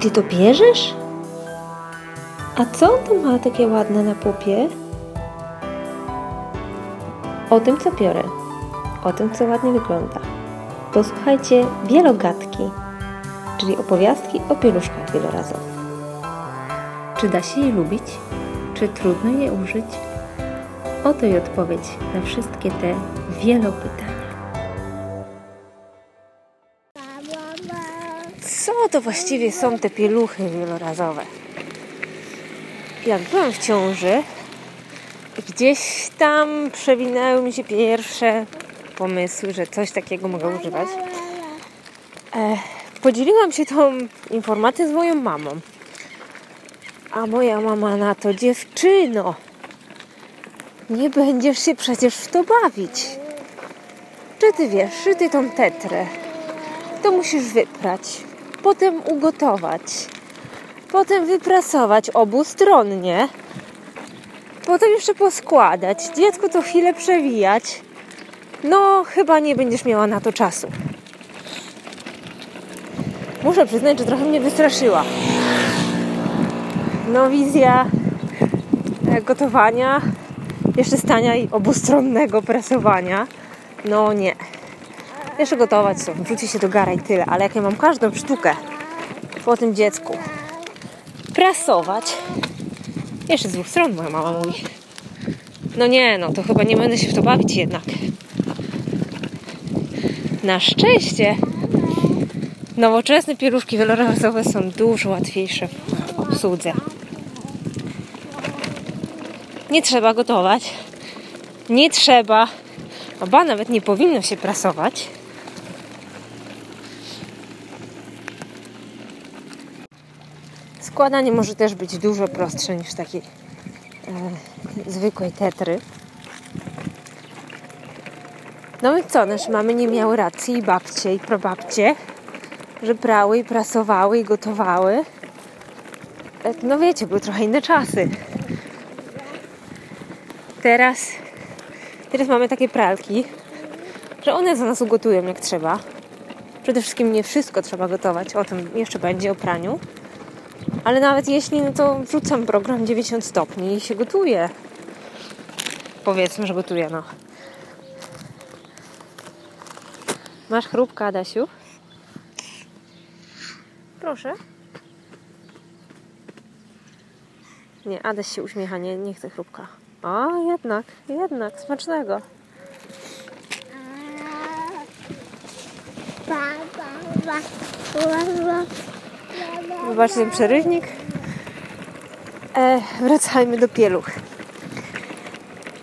ty to bierzesz? A co to ma takie ładne na pupie? O tym, co biorę. O tym, co ładnie wygląda. Posłuchajcie wielogatki, czyli opowiastki o pieluszkach wielorazowych. Czy da się je lubić? Czy trudno je użyć? Oto i odpowiedź na wszystkie te wielopytania. Co to właściwie są te pieluchy wielorazowe? Jak byłam w ciąży, gdzieś tam przewinęły mi się pierwsze pomysły, że coś takiego mogę używać. E, podzieliłam się tą informacją z moją mamą. A moja mama na to, dziewczyno, nie będziesz się przecież w to bawić. Czy ty wiesz, czy ty tą tetrę, to musisz wyprać, potem ugotować, potem wyprasować obustronnie, potem jeszcze poskładać, dziecku to chwilę przewijać. No, chyba nie będziesz miała na to czasu. Muszę przyznać, że trochę mnie wystraszyła. No, wizja e, gotowania, jeszcze stania i obustronnego prasowania. No nie. Jeszcze gotować są, wrzuci się do gara i tyle, ale jak ja mam każdą sztukę po tym dziecku prasować, jeszcze z dwóch stron moja mama mówi. No nie, no to chyba nie będę się w to bawić jednak. Na szczęście nowoczesne pieluszki wielorazowe są dużo łatwiejsze w obsłudze. Nie trzeba gotować. Nie trzeba, ba nawet nie powinno się prasować. Składanie może też być dużo prostsze niż takiej e, zwykłej tetry. No i co, nasze mamy nie miały racji i babcie i prababcie, że prały i prasowały i gotowały. E, no wiecie, były trochę inne czasy. Teraz, teraz mamy takie pralki, że one za nas ugotują jak trzeba. Przede wszystkim nie wszystko trzeba gotować, o tym jeszcze będzie o praniu. Ale nawet jeśli, no to wrzucam program 90 stopni i się gotuje. Powiedzmy, że gotuje, no. Masz chrupka, Adasiu? Proszę. Nie, Adaś się uśmiecha, nie, nie chce chrupka. A, jednak, jednak, smacznego. Zobaczcie ten przerywnik. E, wracajmy do pieluch.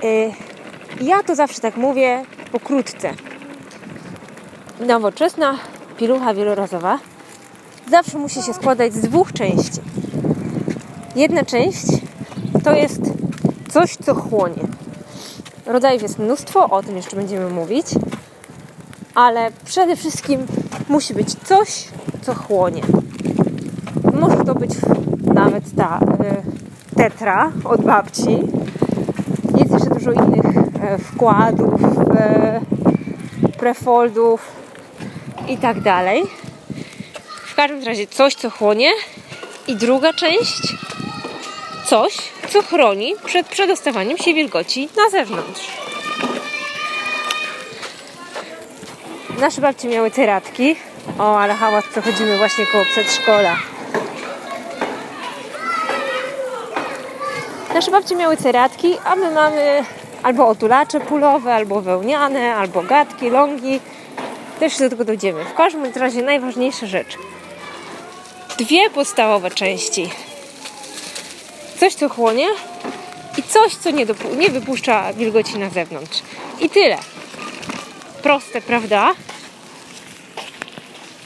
E, ja to zawsze tak mówię pokrótce. Nowoczesna pielucha wielorazowa zawsze musi się składać z dwóch części. Jedna część to jest coś, co chłonie. Rodzajów jest mnóstwo, o tym jeszcze będziemy mówić, ale przede wszystkim musi być coś, co chłonie. Może to być nawet ta y, tetra od babci. Jest jeszcze dużo innych y, wkładów, y, prefoldów i tak dalej. W każdym razie coś, co chłonie. I druga część, coś, co chroni przed przedostawaniem się wilgoci na zewnątrz. Nasze babcie miały ceratki. O, ale hałas, przechodzimy właśnie koło przedszkola. Nasze babcie miały ceratki, a my mamy albo otulacze pulowe, albo wełniane, albo gadki, longi. Też do tego dojdziemy. W każdym razie najważniejsza rzecz. Dwie podstawowe części. Coś, co chłonie i coś, co nie, nie wypuszcza wilgoci na zewnątrz. I tyle. Proste, prawda?